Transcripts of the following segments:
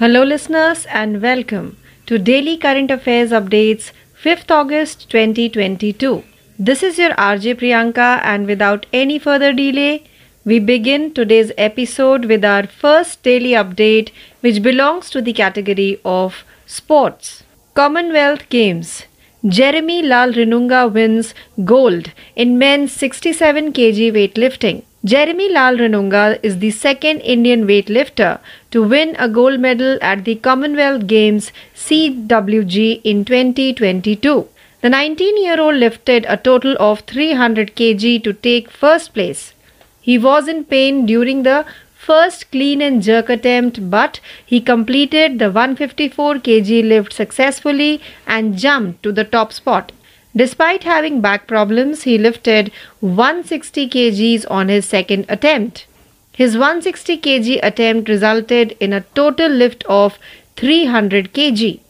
Hello, listeners, and welcome to Daily Current Affairs Updates, 5th August 2022. This is your RJ Priyanka, and without any further delay, we begin today's episode with our first daily update, which belongs to the category of sports. Commonwealth Games. Jeremy Lalrinnunga wins gold in men's 67 kg weightlifting. Jeremy Lalrinnunga is the second Indian weightlifter to win a gold medal at the Commonwealth Games CWG in 2022. The 19 year old lifted a total of 300 kg to take first place. He was in pain during the first clean and jerk attempt, but he completed the 154 kg lift successfully and jumped to the top spot. Despite having back problems, he lifted 160 kgs on his second attempt. His 160 kg attempt resulted in a total lift of 300 kg.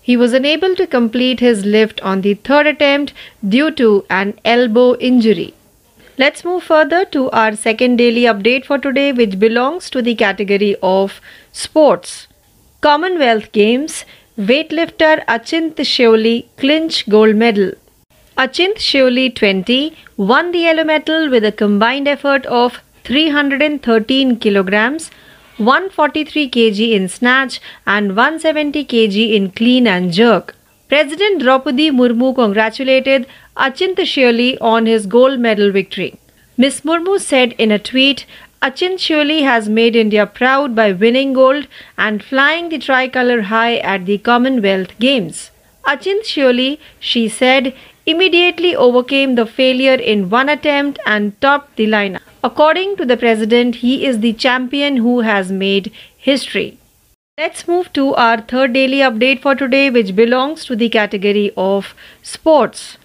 He was unable to complete his lift on the third attempt due to an elbow injury. Let's move further to our second daily update for today, which belongs to the category of sports. Commonwealth Games weightlifter Achint Sheuli clinch gold medal. Achint Sheuli 20 won the yellow medal with a combined effort of 313 kilograms, 143 kg in snatch and 170 kg in clean and jerk. President Draupadi Murmu congratulated Achint Sheuli on his gold medal victory. Ms. Murmu said in a tweet, Achint Sheuli has made India proud by winning gold and flying the tricolor high at the Commonwealth Games. Achint Sheuli, she said, immediately overcame the failure in one attempt and topped the lineup. According to the president, he is the champion who has made history. Let's move to our third daily update for today, which belongs to the category of sports.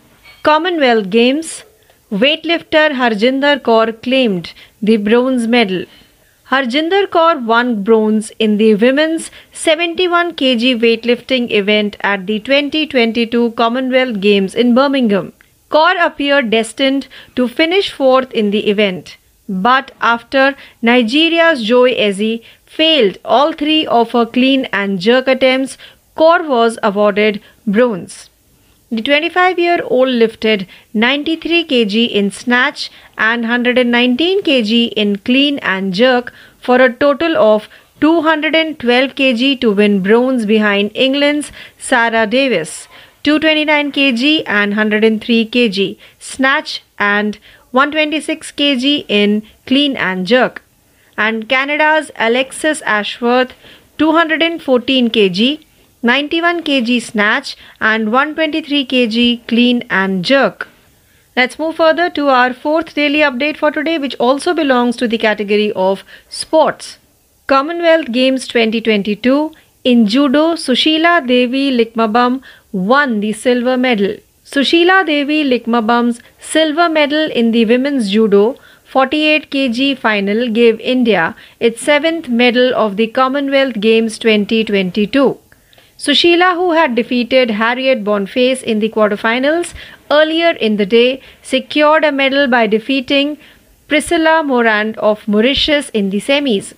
Commonwealth Games weightlifter Harjinder Kaur claimed the bronze medal. Harjinder Kaur won bronze in the women's 71 kg weightlifting event at the 2022 Commonwealth Games in Birmingham. Kaur appeared destined to finish fourth in the event, but after Nigeria's Joy Eze failed all three of her clean and jerk attempts, Kaur was awarded bronze. The 25 year old lifted 93 kg in snatch and 119 kg in clean and jerk for a total of 212 kg to win bronze behind England's Sarah Davies, 229 kg and 103 kg snatch and 126 kg in clean and jerk, and Canada's Alexis Ashworth, 214 kg 91 kg snatch and 123 kg clean and jerk. Let's move further to our fourth daily update for today, which also belongs to the category of sports. Commonwealth Games 2022 in judo, Sushila Devi Likmabam won the silver medal. Sushila Devi Likmabam's silver medal in the women's judo 48 kg final gave India its seventh medal of the Commonwealth Games 2022. Sushila, who had defeated Harriet Boniface in the quarterfinals earlier in the day, secured a medal by defeating Priscilla Morand of Mauritius in the semis.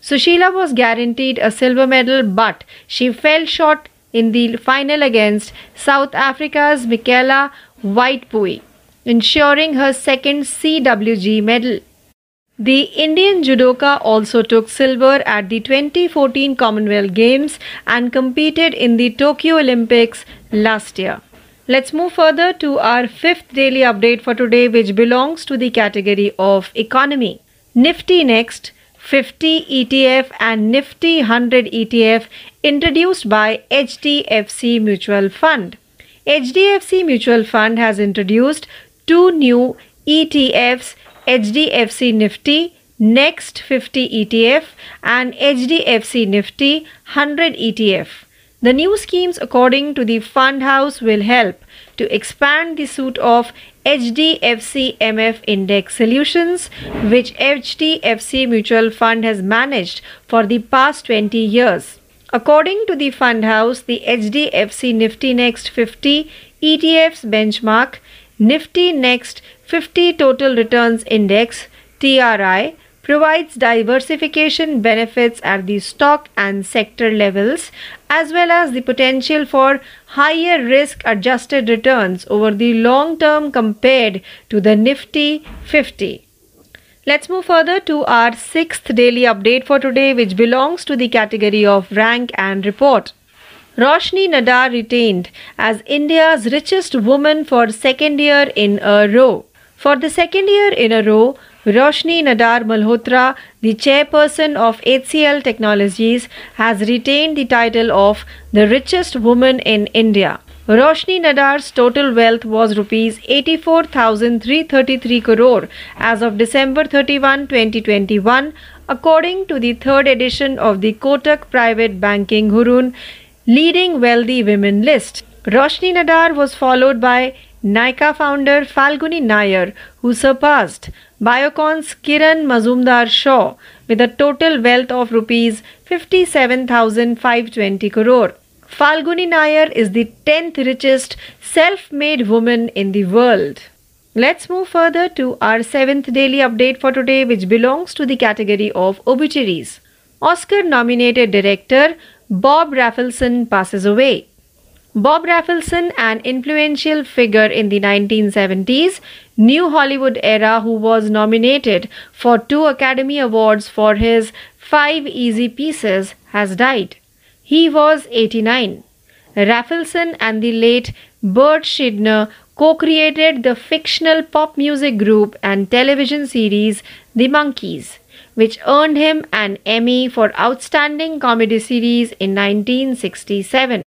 Sushila was guaranteed a silver medal, but she fell short in the final against South Africa's Michaela Whitebooi, ensuring her second CWG medal. The Indian judoka also took silver at the 2014 Commonwealth Games and competed in the Tokyo Olympics last year. Let's move further to our fifth daily update for today, which belongs to the category of economy. Nifty Next 50 ETF and Nifty 100 ETF introduced by HDFC Mutual Fund. HDFC Mutual Fund has introduced two new ETFs HDFC Nifty Next 50 ETF and HDFC Nifty 100 ETF. The new schemes, according to the fund house, will help to expand the suite of HDFC MF index solutions, which HDFC Mutual Fund has managed for the past 20 years. According to the fund house, the HDFC Nifty Next 50 ETFs benchmark Nifty Next 50 Total Returns Index TRI provides diversification benefits at the stock and sector levels, as well as the potential for higher risk adjusted returns over the long term compared to the Nifty 50. Let's move further to our sixth daily update for today, which belongs to the category of rank and report. Roshni Nadar retained as India's richest woman for second year in a row. For the second year in a row, Roshni Nadar Malhotra, the chairperson of HCL Technologies, has retained the title of the richest woman in India. Roshni Nadar's total wealth was rupees 84,333 crore as of December 31, 2021, according to the third edition of the Kotak Private Banking Hurun Leading Wealthy Women list. Roshni Nadar was followed by Nykaa founder Falguni Nayar, who surpassed Biocon's Kiran Mazumdar Shaw with a total wealth of rupees 57,520 crore. Falguni Nayar is the 10th richest self made woman in the world. Let's move further to our seventh daily update for today, which belongs to the category of obituaries. Oscar nominated director Bob Rafelson passes away. Bob Rafelson, an influential figure in the 1970s, New Hollywood era, who was nominated for two Academy Awards for his five easy pieces, has died. He was 89. Rafelson and the late Bert Schneider co created the fictional pop music group and television series The Monkees which earned him an Emmy for Outstanding Comedy Series in 1967.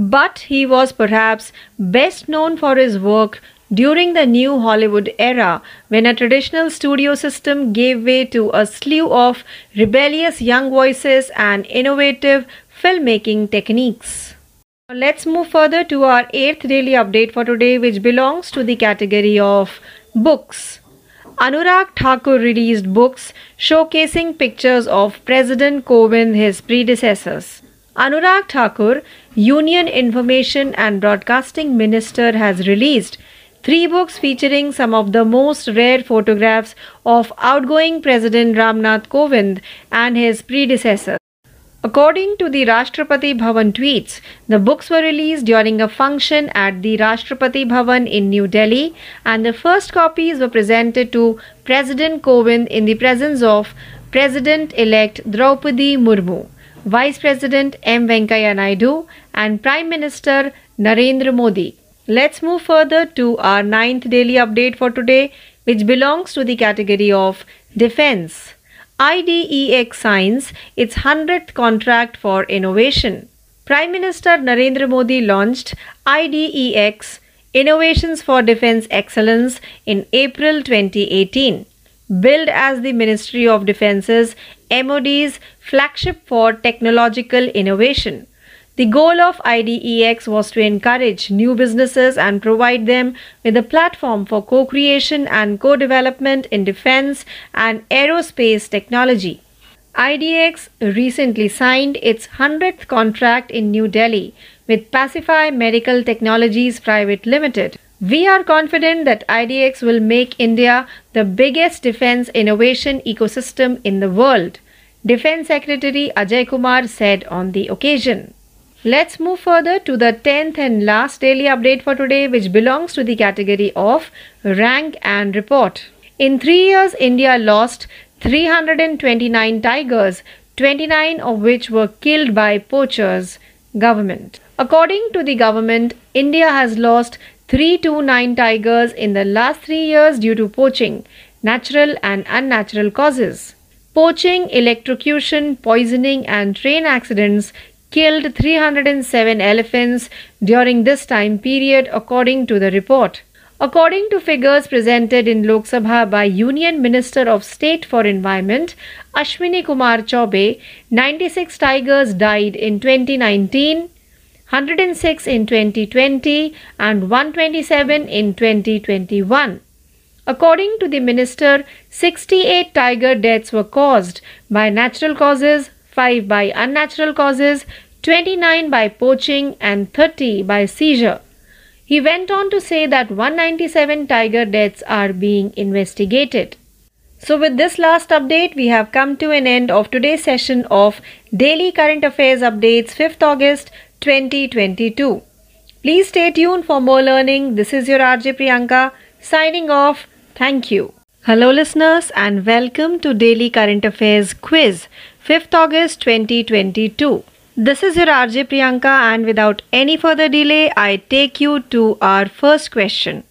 But he was perhaps best known for his work during the new Hollywood era when a traditional studio system gave way to a slew of rebellious young voices and innovative filmmaking techniques. Let's move further to our eighth daily update for today, which belongs to the category of books. Anurag Thakur released books showcasing pictures of President Kovind, his predecessors. Anurag Thakur, Union Information and Broadcasting Minister, has released three books featuring some of the most rare photographs of outgoing President Ramnath Kovind and his predecessors. According to the Rashtrapati Bhavan tweets, the books were released during a function at the Rashtrapati Bhavan in New Delhi, and the first copies were presented to President Kovind in the presence of President elect Draupadi Murmu, Vice President M. Venkaiah Naidu, and Prime Minister Narendra Modi. Let's move further to our ninth daily update for today, which belongs to the category of defense. IDEX signs its 100th contract for innovation. Prime Minister Narendra Modi launched IDEX Innovations for Defense Excellence in April 2018. Billed as the Ministry of Defence's MOD's flagship for technological innovation. The goal of IDEX was to encourage new businesses and provide them with a platform for co creation and co development in defense and aerospace technology. IDEX recently signed its 100th contract in New Delhi with Pacify Medical Technologies Private Limited. We are confident that IDEX will make India the biggest defense innovation ecosystem in the world, Defense Secretary Ajay Kumar said on the occasion. Let's move further to the 10th and last daily update for today, which belongs to the category of rank and report. In three years, India lost 329 tigers, 29 of which were killed by poachers. Government. According to the government, India has lost 329 tigers in the last three years due to poaching, natural and unnatural causes. Poaching, electrocution, poisoning, and train accidents killed 307 elephants during this time period, according to the report. According to figures presented in Lok Sabha by Union Minister of State for Environment Ashwini Kumar Chaubey, 96 tigers died in 2019, 106 in 2020, and 127 in 2021. According to the minister, 68 tiger deaths were caused by natural causes, 5 by unnatural causes, 29 by poaching, and 30 by seizure. He went on to say that 197 tiger deaths are being investigated. So, with this last update, we have come to an end of today's session of Daily Current Affairs Updates 5th August 2022. Please stay tuned for more learning. This is your RJ Priyanka signing off. Thank you. Hello, listeners, and welcome to Daily Current Affairs Quiz 5th August 2022. This is your RJ Priyanka, and without any further delay, I take you to our first question.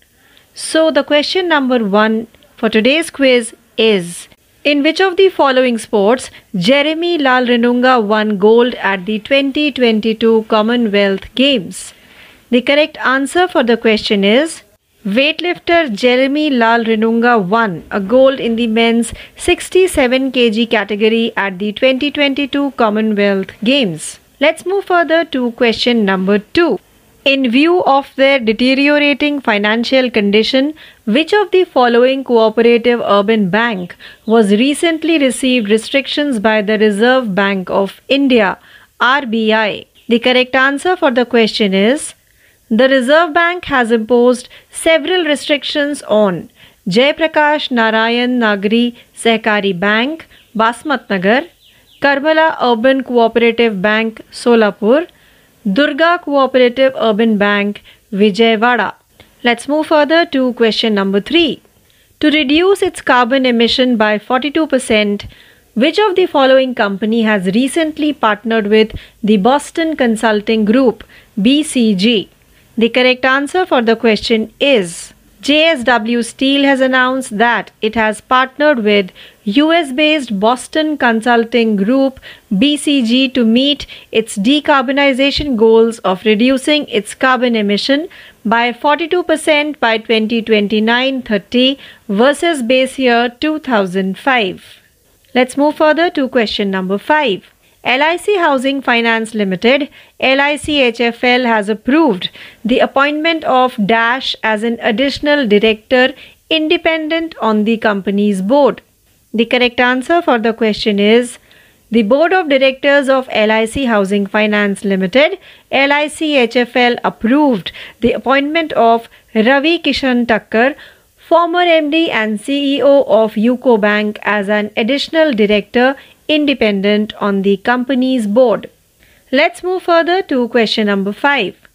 So, the question number one for today's quiz is In which of the following sports Jeremy Lalrinnunga won gold at the 2022 Commonwealth Games? The correct answer for the question is Weightlifter Jeremy Lalrinnunga won a gold in the men's 67 kg category at the 2022 Commonwealth Games. Let's move further to question number 2. In view of their deteriorating financial condition, which of the following cooperative urban bank was recently received restrictions by the Reserve Bank of India RBI? The correct answer for the question is the Reserve Bank has imposed several restrictions on Jayaprakash Narayan Nagri Sehkari Bank, Basmat Nagar, Karmala Urban Cooperative Bank, Solapur, Durga Cooperative Urban Bank, Vijayawada. Let's move further to question number 3. To reduce its carbon emission by 42%, which of the following company has recently partnered with the Boston Consulting Group BCG? The correct answer for the question is JSW Steel has announced that it has partnered with US based Boston Consulting Group BCG to meet its decarbonization goals of reducing its carbon emission by 42% by 2029 30 versus base year 2005. Let's move further to question number 5. LIC Housing Finance Limited, LICHFL has approved the appointment of Dash as an additional director independent on the company's board. The correct answer for the question is the Board of Directors of LIC Housing Finance Limited, LICHFL approved the appointment of Ravi Kishan Takkar, former MD and CEO of UCO Bank as an additional director independent on the company's board. Let's move further to question number 5.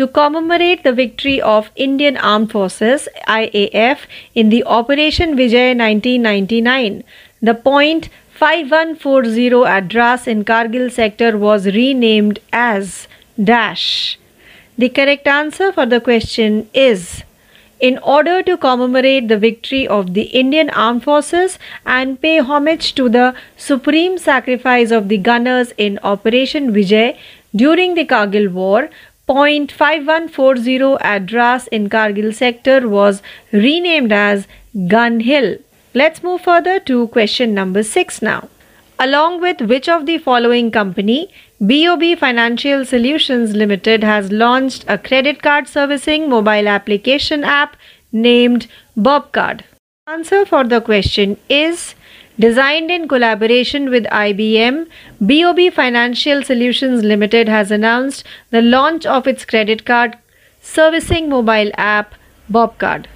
To commemorate the victory of Indian Armed Forces IAF in the Operation Vijay 1999, the point 5140 at Dras in Kargil sector was renamed as Dash. The correct answer for the question is in order to commemorate the victory of the Indian Armed Forces and pay homage to the supreme sacrifice of the gunners in Operation Vijay during the Kargil War, Point 5140 at Dras in Kargil sector was renamed as Gun Hill. Let's move further to question number 6 now. Along with which of the following company BOB Financial Solutions Limited has launched a credit card servicing mobile application app named Bobcard. Answer for the question is designed in collaboration with IBM. BOB Financial Solutions Limited has announced the launch of its credit card servicing mobile app Bobcard.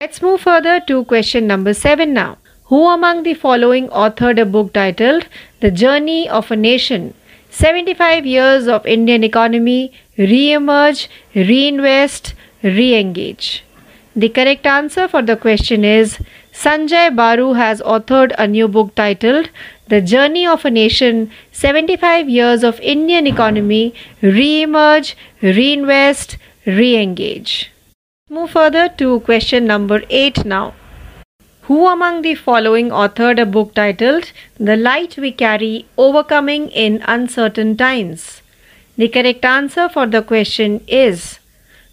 Let's move further to question number 7 now. Who among the following authored a book titled The Journey of a Nation 75 years of Indian economy, re-emerge, reinvest, re-engage. The correct answer for the question is Sanjay Baru has authored a new book titled The Journey of a Nation 75 Years of Indian Economy, Re-emerge, Reinvest, Re-engage. Move further to question number 8 now. Who among the following authored a book titled The Light We Carry Overcoming in Uncertain Times? The correct answer for the question is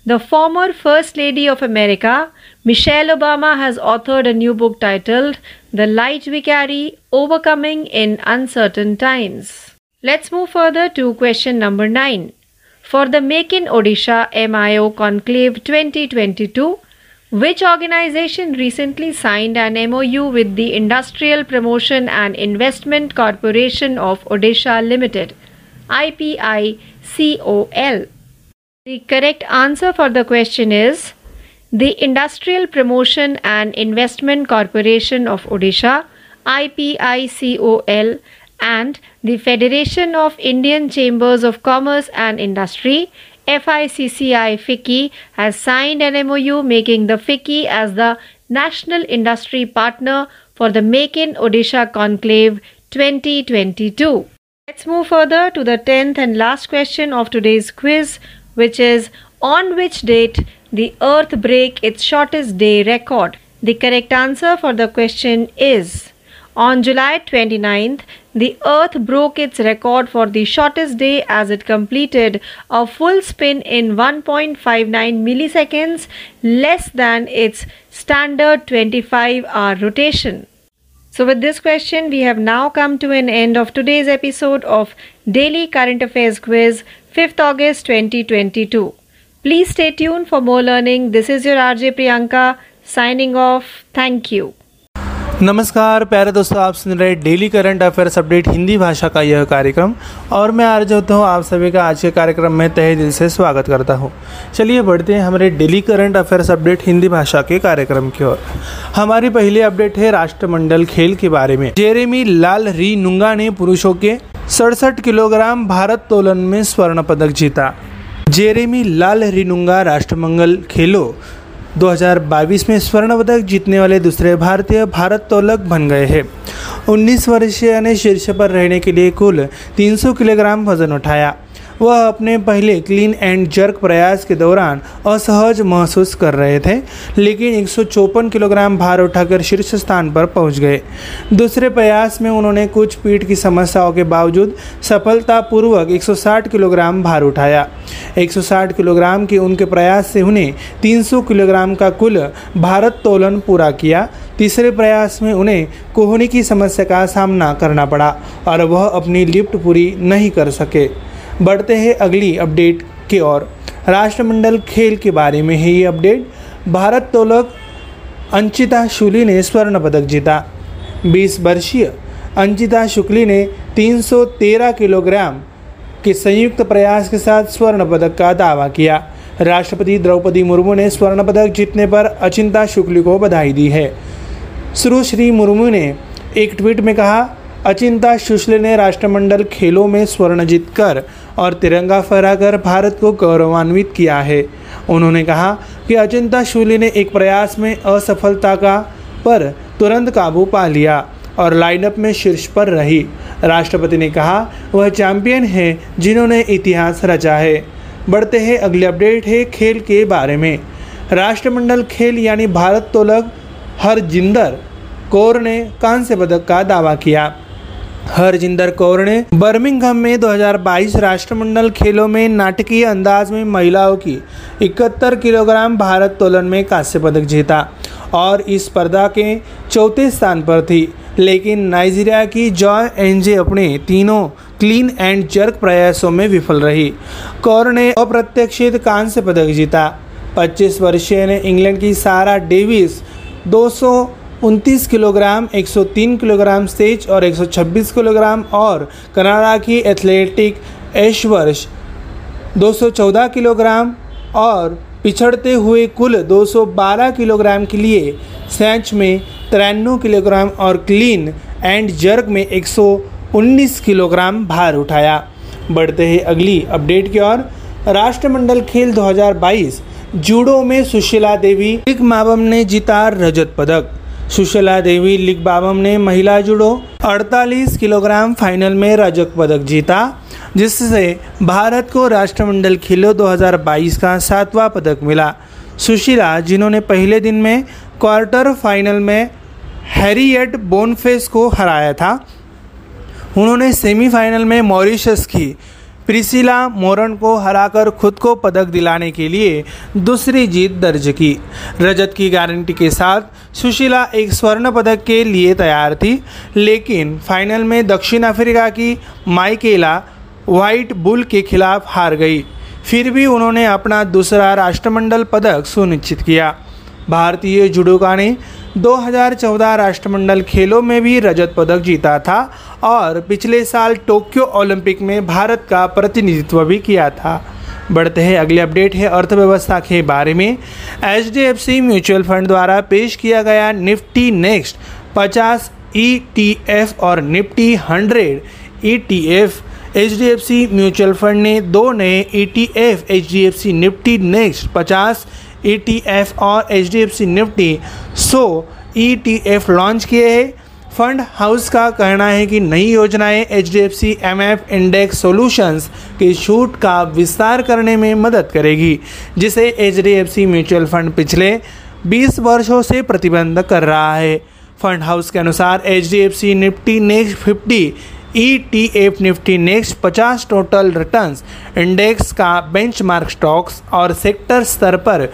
the former First Lady of America, Michelle Obama, has authored a new book titled The Light We Carry Overcoming in Uncertain Times. Let's move further to question number 9. For the Make in Odisha MIO Conclave 2022, which organization recently signed an MOU with the Industrial Promotion and Investment Corporation of Odisha Limited, IPICOL? The correct answer for the question is The Industrial Promotion and Investment Corporation of Odisha, IPICOL, and the Federation of Indian Chambers of Commerce and Industry, FICCI FICCI, has signed an MOU making the FICCI as the national industry partner for the Make in Odisha Conclave 2022. Let's move further to the 10th and last question of today's quiz, which is on which date the earth break its shortest day record? The correct answer for the question is on July 29th, the Earth broke its record for the shortest day as it completed a full spin in 1.59 milliseconds, less than its standard 25 hour rotation. So, with this question, we have now come to an end of today's episode of Daily Current Affairs Quiz, 5th August 2022. Please stay tuned for more learning. This is your RJ Priyanka, signing off. Thank you. नमस्कार, प्यारे दोस्तों, आप सुन रहे daily current affairs update Hindi भाषा का यह कार्यक्रम और मैं आर्ज होता हूँ आप सभी का आज के कार्यक्रम में तहे दिल से स्वागत करता हूँ चलिए बढ़ते हैं हमारे daily current affairs update Hindi भाषा के कार्यक्रम की ओर हमारी पहली अपडेट है राष्ट्रमंडल खेल के बारे में जेरेमी लाल री नुंगा ने पुरुषों के सड़सठ किलोग्राम भारत तोलन में स्वर्ण पदक जीता। जेरेमी लाल रिनुंगा राष्ट्रमंगल खेलो। 2022 में स्वर्ण पदक जीतने वाले दूसरे भारतीय भारत तोलक बन गए हैं। 19 वर्षीय ने शीर्ष पर रहने के लिए कुल 300 किलोग्राम वज़न उठाया। वह अपने पहले क्लीन एंड जर्क प्रयास के दौरान असहज महसूस कर रहे थे, लेकिन एक किलोग्राम भार उठाकर शीर्ष स्थान पर पहुँच गए। दूसरे प्रयास में उन्होंने कुछ पीठ की समस्याओं के बावजूद सफलतापूर्वक 160 किलोग्राम भार उठाया। 160 किलोग्राम के उनके प्रयास से उन्हें 300 किलोग्राम का कुल भारत तोलन पूरा किया। तीसरे प्रयास में उन्हें कोहनी की समस्या का सामना करना पड़ा और वह अपनी लिफ्ट पूरी नहीं कर सके। बढ़ते हैं अगली अपडेट की ओर। राष्ट्रमंडल खेल के बारे में है ये अपडेट। भारत तोलक अंचिता शुक्ली ने स्वर्ण पदक जीता। 20 वर्षीय अंचिता शुक्ली ने 313 किलोग्राम के संयुक्त प्रयास के साथ स्वर्ण पदक का दावा किया। राष्ट्रपति द्रौपदी मुर्मू ने स्वर्ण पदक जीतने पर अचिंता शुक्ली को बधाई दी है। सुश्री मुर्मू ने एक ट्वीट में कहा, अचिंता शुक्ल ने राष्ट्रमंडल खेलों में स्वर्ण जीतकर और तिरंगा फहराकर भारत को गौरवान्वित किया है। उन्होंने कहा कि अचिंता शूली ने एक प्रयास में असफलता का पर तुरंत काबू पा लिया और लाइनअप में शीर्ष पर रही। राष्ट्रपति ने कहा, वह चैंपियन है जिन्होंने इतिहास रचा है। बढ़ते हैं अगले अपडेट है खेल के बारे में। राष्ट्रमंडल खेल यानी भारत तोलक हरजिंदर कौर ने कांस्य पदक का दावा किया। हरजिंदर कौर ने बर्मिंगहम में 2022 राष्ट्रमंडल खेलों में नाटकीय अंदाज में महिलाओं की इकहत्तर किलोग्राम भारत तोलन में कांस्य पदक जीता और इस स्पर्धा के चौथे स्थान पर थी। लेकिन नाइजीरिया की जॉय एनजे अपने तीनों क्लीन एंड जर्क प्रयासों में विफल रही। कौर ने अप्रत्याशित कांस्य पदक जीता। 25 वर्षीय ने इंग्लैंड की सारा डेविस 200 उनतीस किलोग्राम 103 किलोग्राम स्टेज और 126 किलोग्राम और कनाडा की एथलेटिक ऐश्वर्ष 214 किलोग्राम और पिछड़ते हुए कुल 212 किलोग्राम के लिए सैच में तिरानवे किलोग्राम और क्लीन एंड जर्क में 119 किलोग्राम भार उठाया। बढ़ते हैं अगली अपडेट की ओर। राष्ट्रमंडल खेल 2022 जूडो में सुशीला देवी, एक मावम ने जीता रजत पदक। सुशीला देवी लिगबाबम ने महिला जुड़ो। 48 किलोग्राम फाइनल में रजत पदक जीता, जिससे भारत को राष्ट्रमंडल खेलों 2022 का सातवां पदक मिला। सुशीला, जिन्होंने पहले दिन में क्वार्टर फाइनल में हैरियट बोनफेस को हराया था, उन्होंने सेमीफाइनल में मॉरिशस की। प्रिसिला मोरन को हराकर खुद को पदक दिलाने के लिए दूसरी जीत दर्ज की। रजत की गारंटी के साथ सुशीला एक स्वर्ण पदक के लिए तैयार थी, लेकिन फाइनल में दक्षिण अफ्रीका की माइकेला वाइट बुल के खिलाफ हार गई। फिर भी उन्होंने अपना दूसरा राष्ट्रमंडल पदक सुनिश्चित किया। भारतीय जुडोका ने 2014 राष्ट्रमंडल खेलों में भी रजत पदक जीता था और पिछले साल टोक्यो ओलंपिक में भारत का प्रतिनिधित्व भी किया था। बढ़ते हैं अगले अपडेट है अर्थव्यवस्था के बारे में। HDFC म्यूचुअल फंड द्वारा पेश किया गया निफ्टी नेक्स्ट 50 ईटीएफ और Nifty 100 E H D F C mutual fund ने दो नए E T F H D F C Nifty next 50 ETF और एचडीएफसी निफ्टी सो ईटीएफ लॉन्च किए हैं। फंड हाउस का कहना है कि नई योजनाएँ H D F C M F index solutions के छूट का विस्तार करने में मदद करेगी, जिसे H D F C mutual fund पिछले 20 वर्षों से प्रतिबंध कर रहा है। फंड हाउस के अनुसार H D F C Nifty next fifty E T F Nifty next 50 total returns index का बेंचमार्क स्टॉक्स और सेक्टर स्तर पर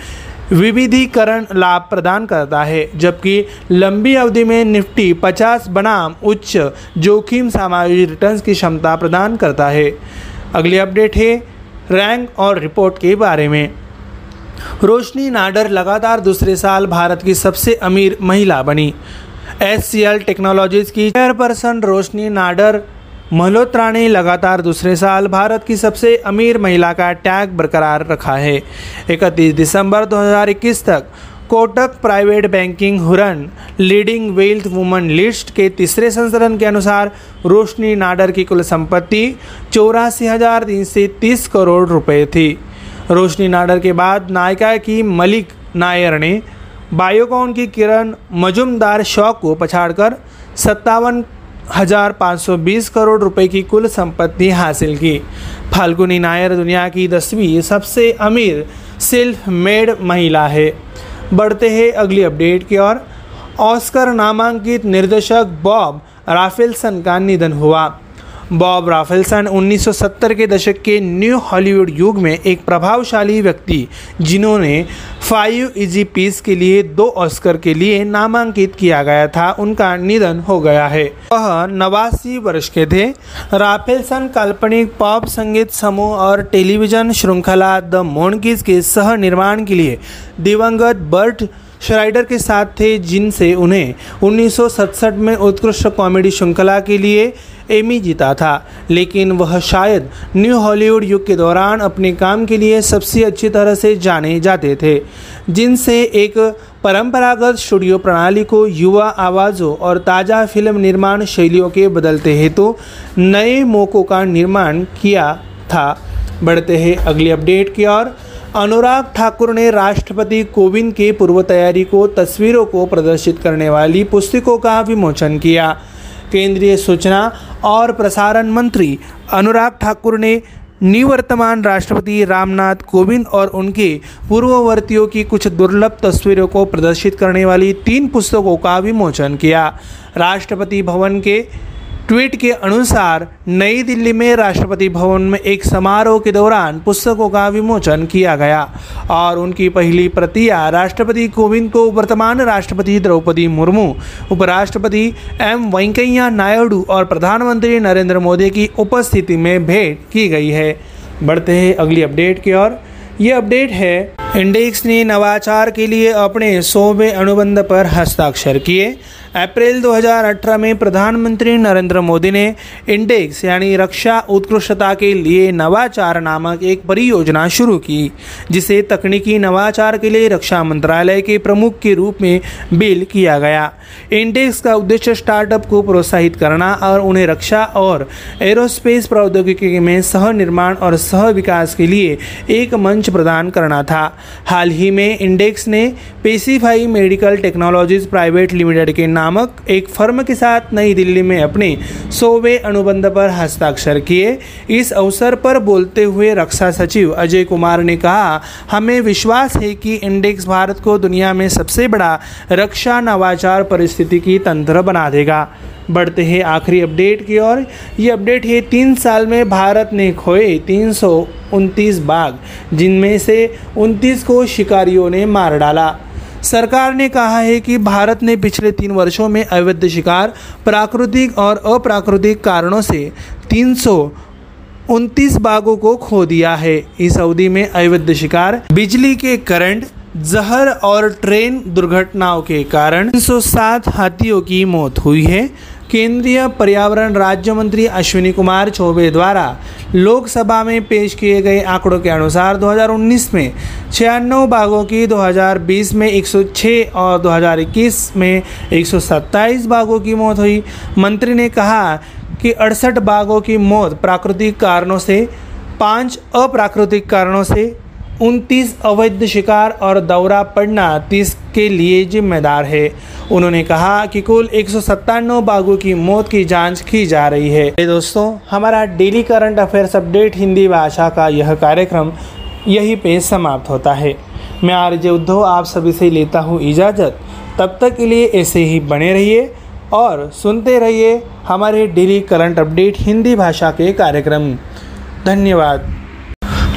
विविधीकरण लाभ प्रदान करता है, जबकि लंबी अवधि में निफ्टी 50 बनाम उच्च जोखिम समायोजित रिटर्न्स की क्षमता प्रदान करता है। अगली अपडेट है रैंक और रिपोर्ट के बारे में। रोशनी नाडर लगातार दूसरे साल भारत की सबसे अमीर महिला बनी। एस सी एल टेक्नोलॉजीज़ की चेयरपर्सन रोशनी नाडर मल्होत्रा ने लगातार दूसरे साल भारत की सबसे अमीर महिला का टैग बरकरार रखा है। इकतीस दिसंबर 2021 तक Kotak private banking Hurun, leading wealth woman list के तीसरे संस्करण के अनुसार रोशनी नाडर की कुल संपत्ति चौरासी हज़ार तीन सौ तीस करोड़ रुपए थी। रोशनी नाडर के बाद नायिका की मलिक नायर ने बायोकॉन की किरण मजुमदार शॉ को पछाड़कर सत्तावन हज़ार पाँच सौ बीस करोड़ रुपए की कुल संपत्ति हासिल की। फाल्गुनी नायर दुनिया की दसवीं सबसे अमीर सेल्फ मेड महिला है। बढ़ते हैं अगली अपडेट की ओर। ऑस्कर नामांकित निर्देशक बॉब राफेलसन का निधन हुआ। बॉब राफेलसन 1970 के दशक के न्यू हॉलीवुड युग में एक प्रभावशाली व्यक्ति, जिन्होंने फाइव इजी पीस के लिए दो ऑस्कर के लिए नामांकित किया गया था, उनका निधन हो गया है। वह नवासी वर्ष के थे। राफेलसन काल्पनिक पॉप संगीत समूह और टेलीविज़न श्रृंखला द मोनकीज के सह निर्माण के लिए दिवंगत बर्ट श्राइडर के साथ थे, जिनसे उन्हें 1967 में उत्कृष्ट कॉमेडी श्रृंखला के लिए एमी जीता था। लेकिन वह शायद न्यू हॉलीवुड युग के दौरान अपने काम के लिए सबसे अच्छी तरह से जाने जाते थे, जिनसे एक परंपरागत स्टूडियो प्रणाली को युवा आवाज़ों और ताज़ा फ़िल्म निर्माण शैलियों के बदलते हेतु नए मौक़ों का निर्माण किया था। बढ़ते हैं अगली अपडेट की ओर। अनुराग ठाकुर ने राष्ट्रपति कोविंद की पूर्व तैयारी को, तस्वीरों को प्रदर्शित करने वाली पुस्तकों का विमोचन किया। केंद्रीय सूचना और प्रसारण मंत्री अनुराग ठाकुर ने निवर्तमान राष्ट्रपति रामनाथ कोविंद और उनके पूर्ववर्तियों की कुछ दुर्लभ तस्वीरों को प्रदर्शित करने वाली तीन पुस्तकों का विमोचन किया। राष्ट्रपति भवन के ट्वीट के अनुसार, नई दिल्ली में राष्ट्रपति भवन में एक समारोह के दौरान पुस्तकों का विमोचन किया गया और उनकी पहली प्रतियाँ राष्ट्रपति कोविंद को वर्तमान राष्ट्रपति द्रौपदी मुर्मू, उपराष्ट्रपति एम वेंकैया नायडू और प्रधानमंत्री नरेंद्र मोदी की उपस्थिति में भेंट की गई है। बढ़ते हैं अगली अपडेट की ओर। ये अपडेट है, इंडेक्स ने नवाचार के लिए अपने सौवें अनुबंध पर हस्ताक्षर किए। अप्रैल 2018 में प्रधानमंत्री नरेंद्र मोदी ने इंडेक्स, यानी रक्षा उत्कृष्टता के लिए नवाचार नामक एक परियोजना शुरू की, जिसे तकनीकी नवाचार के लिए रक्षा मंत्रालय के प्रमुख के रूप में बिल किया गया। इंडेक्स का उद्देश्य स्टार्टअप को प्रोत्साहित करना और उन्हें रक्षा और एरोस्पेस प्रौद्योगिकी में सह निर्माण और सह विकास के लिए एक मंच प्रदान करना था। हाल ही में इंडेक्स ने pacify medical technologies private limited के नामक एक फर्म के साथ नई दिल्ली में अपने सौवे अनुबंध पर हस्ताक्षर किए। इस अवसर पर बोलते हुए रक्षा सचिव अजय कुमार ने कहा, हमें विश्वास है कि इंडेक्स भारत को दुनिया में सबसे बड़ा रक्षा नवाचार परिस्थिति की तंत्र बना देगा। बढ़ते हैं आखिरी अपडेट की ओर। ये अपडेट है, तीन साल में भारत ने खोए तीन बाघ, जिनमें से उनतीस को शिकारियों ने मार डाला। सरकार ने कहा है कि भारत ने पिछले तीन वर्षों में अवैध शिकार, प्राकृतिक और अप्राकृतिक कारणों से तीन उनतीस बाघों को खो दिया है। इस अवधि में अवैध शिकार, बिजली के करंट जहर और ट्रेन दुर्घटनाओं के कारण 307 हाथियों की मौत हुई है। केंद्रीय पर्यावरण राज्य मंत्री अश्विनी कुमार चौबे द्वारा लोकसभा में पेश किए गए आंकड़ों के अनुसार 2019 में छियानवे बाघों की 2020 में 106 और 2021 में 127 बाघों की मौत हुई। मंत्री ने कहा कि अड़सठ बाघों की मौत प्राकृतिक कारणों से, पाँच अप्राकृतिक कारणों से उनतीस अवैध शिकार और दौरा पड़ना तीस के लिए जिम्मेदार है। उन्होंने कहा कि कुल एक सौ सत्तानवे बाघों की मौत की जाँच की जा रही है। दोस्तों, हमारा daily current affairs update Hindi भाषा का यह कार्यक्रम यही पे समाप्त होता है। मैं आरजे उद्धव आप सभी से लेता हूँ इजाज़त। तब तक के लिए ऐसे ही बने रहिए और सुनते रहिए हमारे डेली करंट अपडेट हिंदी भाषा के कार्यक्रम। धन्यवाद।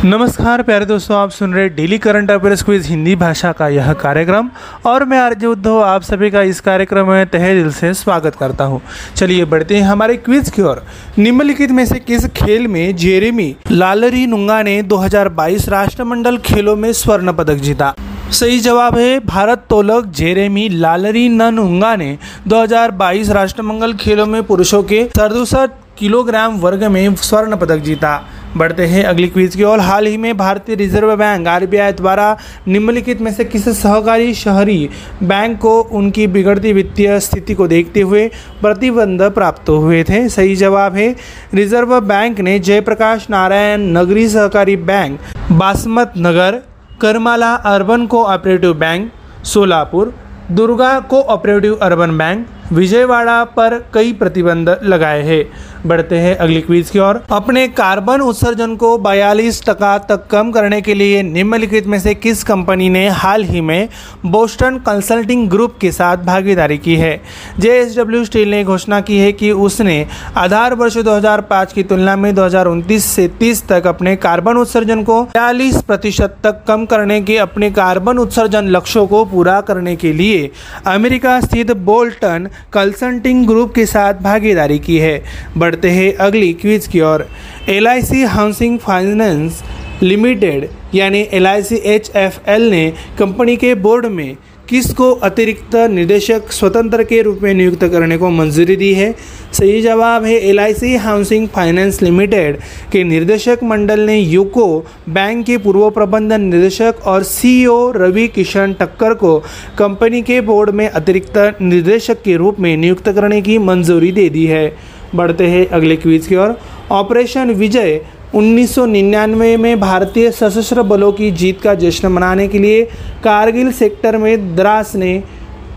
नमस्कार, प्यारे दोस्तों, आप सुन रहे daily current affairs quiz Hindi भाषा का यह कार्यक्रम। और मैं आरजे उद्धव, आप सभी का इस कार्यक्रम में तहे दिल से स्वागत करता हूँ। चलिए बढ़ते हैं हमारे क्विज की ओर। निम्नलिखित में से किस खेल में जेरेमी लालरी नुंगा ने 2022 राष्ट्रमंडल खेलों में स्वर्ण पदक जीता? सही जवाब है भारत तोलक जेरेमी लालरी नुंगा ने 2022 राष्ट्रमंडल खेलों में पुरुषों के सड़सठ किलोग्राम वर्ग में स्वर्ण पदक जीता। बढ़ते हैं अगली क्विज की ओर। हाल ही में भारतीय रिज़र्व बैंक आरबीआई द्वारा निम्नलिखित में से किस सहकारी शहरी बैंक को उनकी बिगड़ती वित्तीय स्थिति को देखते हुए प्रतिबंध प्राप्त हुए थे? सही जवाब है, रिज़र्व बैंक ने Jayaprakash Narayan Nagari Sahakari bank, Basmat Nagar, Karmala urban cooperative bank, Solapur, Durga cooperative urban bank, Vijayawada पर कई प्रतिबंध लगाए हैं। बढ़ते हैं अगली क्वीज की ओर। अपने कार्बन उत्सर्जन को 42 टका तक कम करने के लिए निम्नलिखित में से किस कंपनी ने हाल ही में बोस्टन कंसल्टिंग ग्रुप के साथ भागीदारी की है? जे स्टील ने घोषणा की है कि उसने आधार वर्ष 2005 की तुलना में दो से 30 तक अपने कार्बन उत्सर्जन को बयालीस प्रतिशत तक कम करने के अपने कार्बन उत्सर्जन लक्ष्यों को पूरा करने के लिए अमेरिका स्थित बोल्टन कंसल्टिंग ग्रुप के साथ भागीदारी की है। बढ़ते हैं अगली क्विज की ओर। एलआईसी हाउसिंग फाइनेंस लिमिटेड यानी एल ने कंपनी के बोर्ड में किसको अतिरिक्त निदेशक स्वतंत्र के रूप में नियुक्त करने को मंजूरी दी है? सही जवाब है एलआईसी हाउसिंग फाइनेंस लिमिटेड के निर्देशक मंडल ने यूको बैंक के पूर्व प्रबंधन निदेशक और सीईओ रवि किशन टक्कर को कंपनी के बोर्ड में अतिरिक्त निर्देशक के रूप में नियुक्त करने की मंजूरी दे दी है। बढ़ते हैं अगले क्विज की ओर। ऑपरेशन विजय 1999 में भारतीय सशस्त्र बलों की जीत का जश्न मनाने के लिए कारगिल सेक्टर में द्रास ने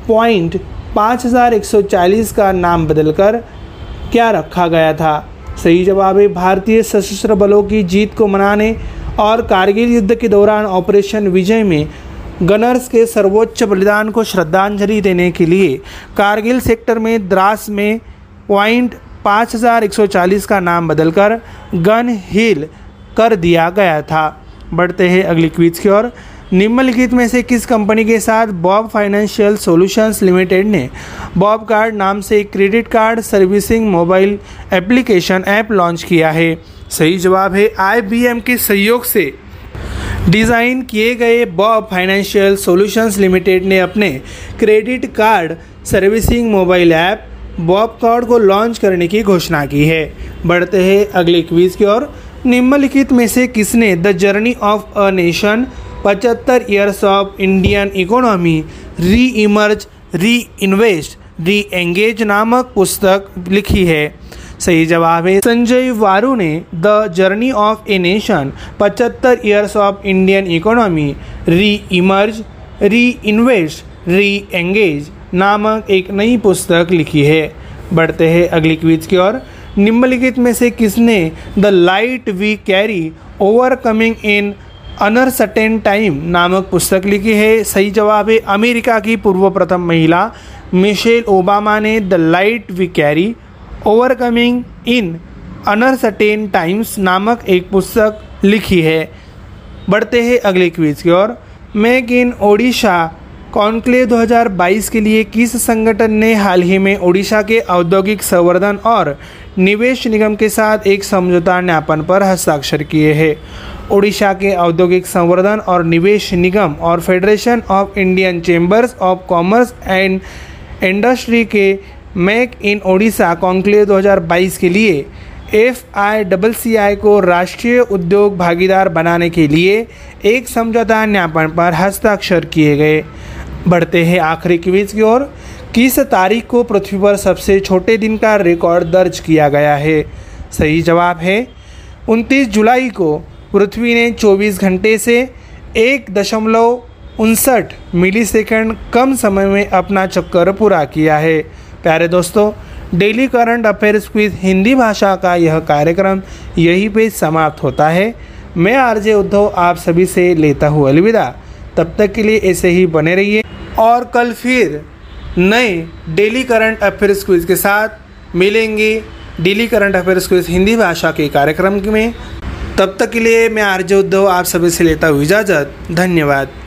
पॉइंट 5140 का नाम बदलकर क्या रखा गया था? सही जवाब है भारतीय सशस्त्र बलों की जीत को मनाने और कारगिल युद्ध के दौरान ऑपरेशन विजय में गनर्स के सर्वोच्च बलिदान को श्रद्धांजलि देने के लिए कारगिल सेक्टर में द्रास में पॉइंट 5140 का नाम बदलकर गन हिल कर दिया गया था। बढ़ते हैं अगली क्विज की ओर। निम्नलिखित में से किस कंपनी के साथ बॉब फाइनेंशियल सॉल्यूशंस लिमिटेड ने बॉब कार्ड नाम से credit card servicing mobile application app launch किया है? सही जवाब है आईबीएम के सहयोग से। डिज़ाइन किए गए बॉब फाइनेंशियल सॉल्यूशंस लिमिटेड ने अपने credit card servicing mobile app BOB card को लॉन्च करने की घोषणा की है। बढ़ते हैं अगले क्वीज की ओर। निम्नलिखित में से किसने the journey of a nation, पचहत्तर years of Indian economy re emerge re invest re engage नामक पुस्तक लिखी है। सही जवाब है, संजय वारू ने the journey of a nation, पचहत्तर years of Indian economy re emerge re invest re engage नामक एक नई पुस्तक लिखी है। बढ़ते हैं अगली क्विज की ओर। निम्नलिखित में से किसने the light we carry overcoming in uncertain time नामक पुस्तक लिखी है? सही जवाब है अमेरिका की पूर्व प्रथम महिला। मिशेल ओबामा ने the light we carry overcoming in uncertain times नामक एक पुस्तक लिखी है। बढ़ते हैं अगले क्विज की ओर। मेक इन ओडिशा कॉन्क्लेव 2022 के लिए किस संगठन ने हाल ही में ओडिशा के औद्योगिक संवर्धन और निवेश निगम के साथ एक समझौता ज्ञापन पर हस्ताक्षर किए हैं? ओडिशा के औद्योगिक संवर्धन और निवेश निगम और federation of Indian chambers of commerce and industry के मेक इन ओडिशा कॉन्क्लेव 2022 के लिए एफ़ आई डबल सी आई को राष्ट्रीय उद्योग भागीदार बनाने के लिए एक समझौता ज्ञापन पर हस्ताक्षर किए गए। बढ़ते हैं आखिरी क्विज की ओर। किस तारीख को पृथ्वी पर सबसे छोटे दिन का रिकॉर्ड दर्ज किया गया है। सही जवाब है 29 जुलाई को पृथ्वी ने 24 घंटे से एक दशमलव उनसठ मिली सेकेंड कम समय में अपना चक्कर पूरा किया है। प्यारे दोस्तों, daily current affairs quiz Hindi भाषा का यह कार्यक्रम यहीं पे समाप्त होता है। मैं आरजे उद्धव आप सभी से लेता हूँ अलविदा। तब तक के लिए ऐसे ही बने रहिए। और कल फिर नए डेली करंट अफेयर्स क्विज के साथ मिलेंगे। Daily current affairs quiz Hindi भाषा के कार्यक्रम में। तब तक के लिए मैं आरजे उद्धव, आप सभी से लेता हूँ इजाज़त। धन्यवाद।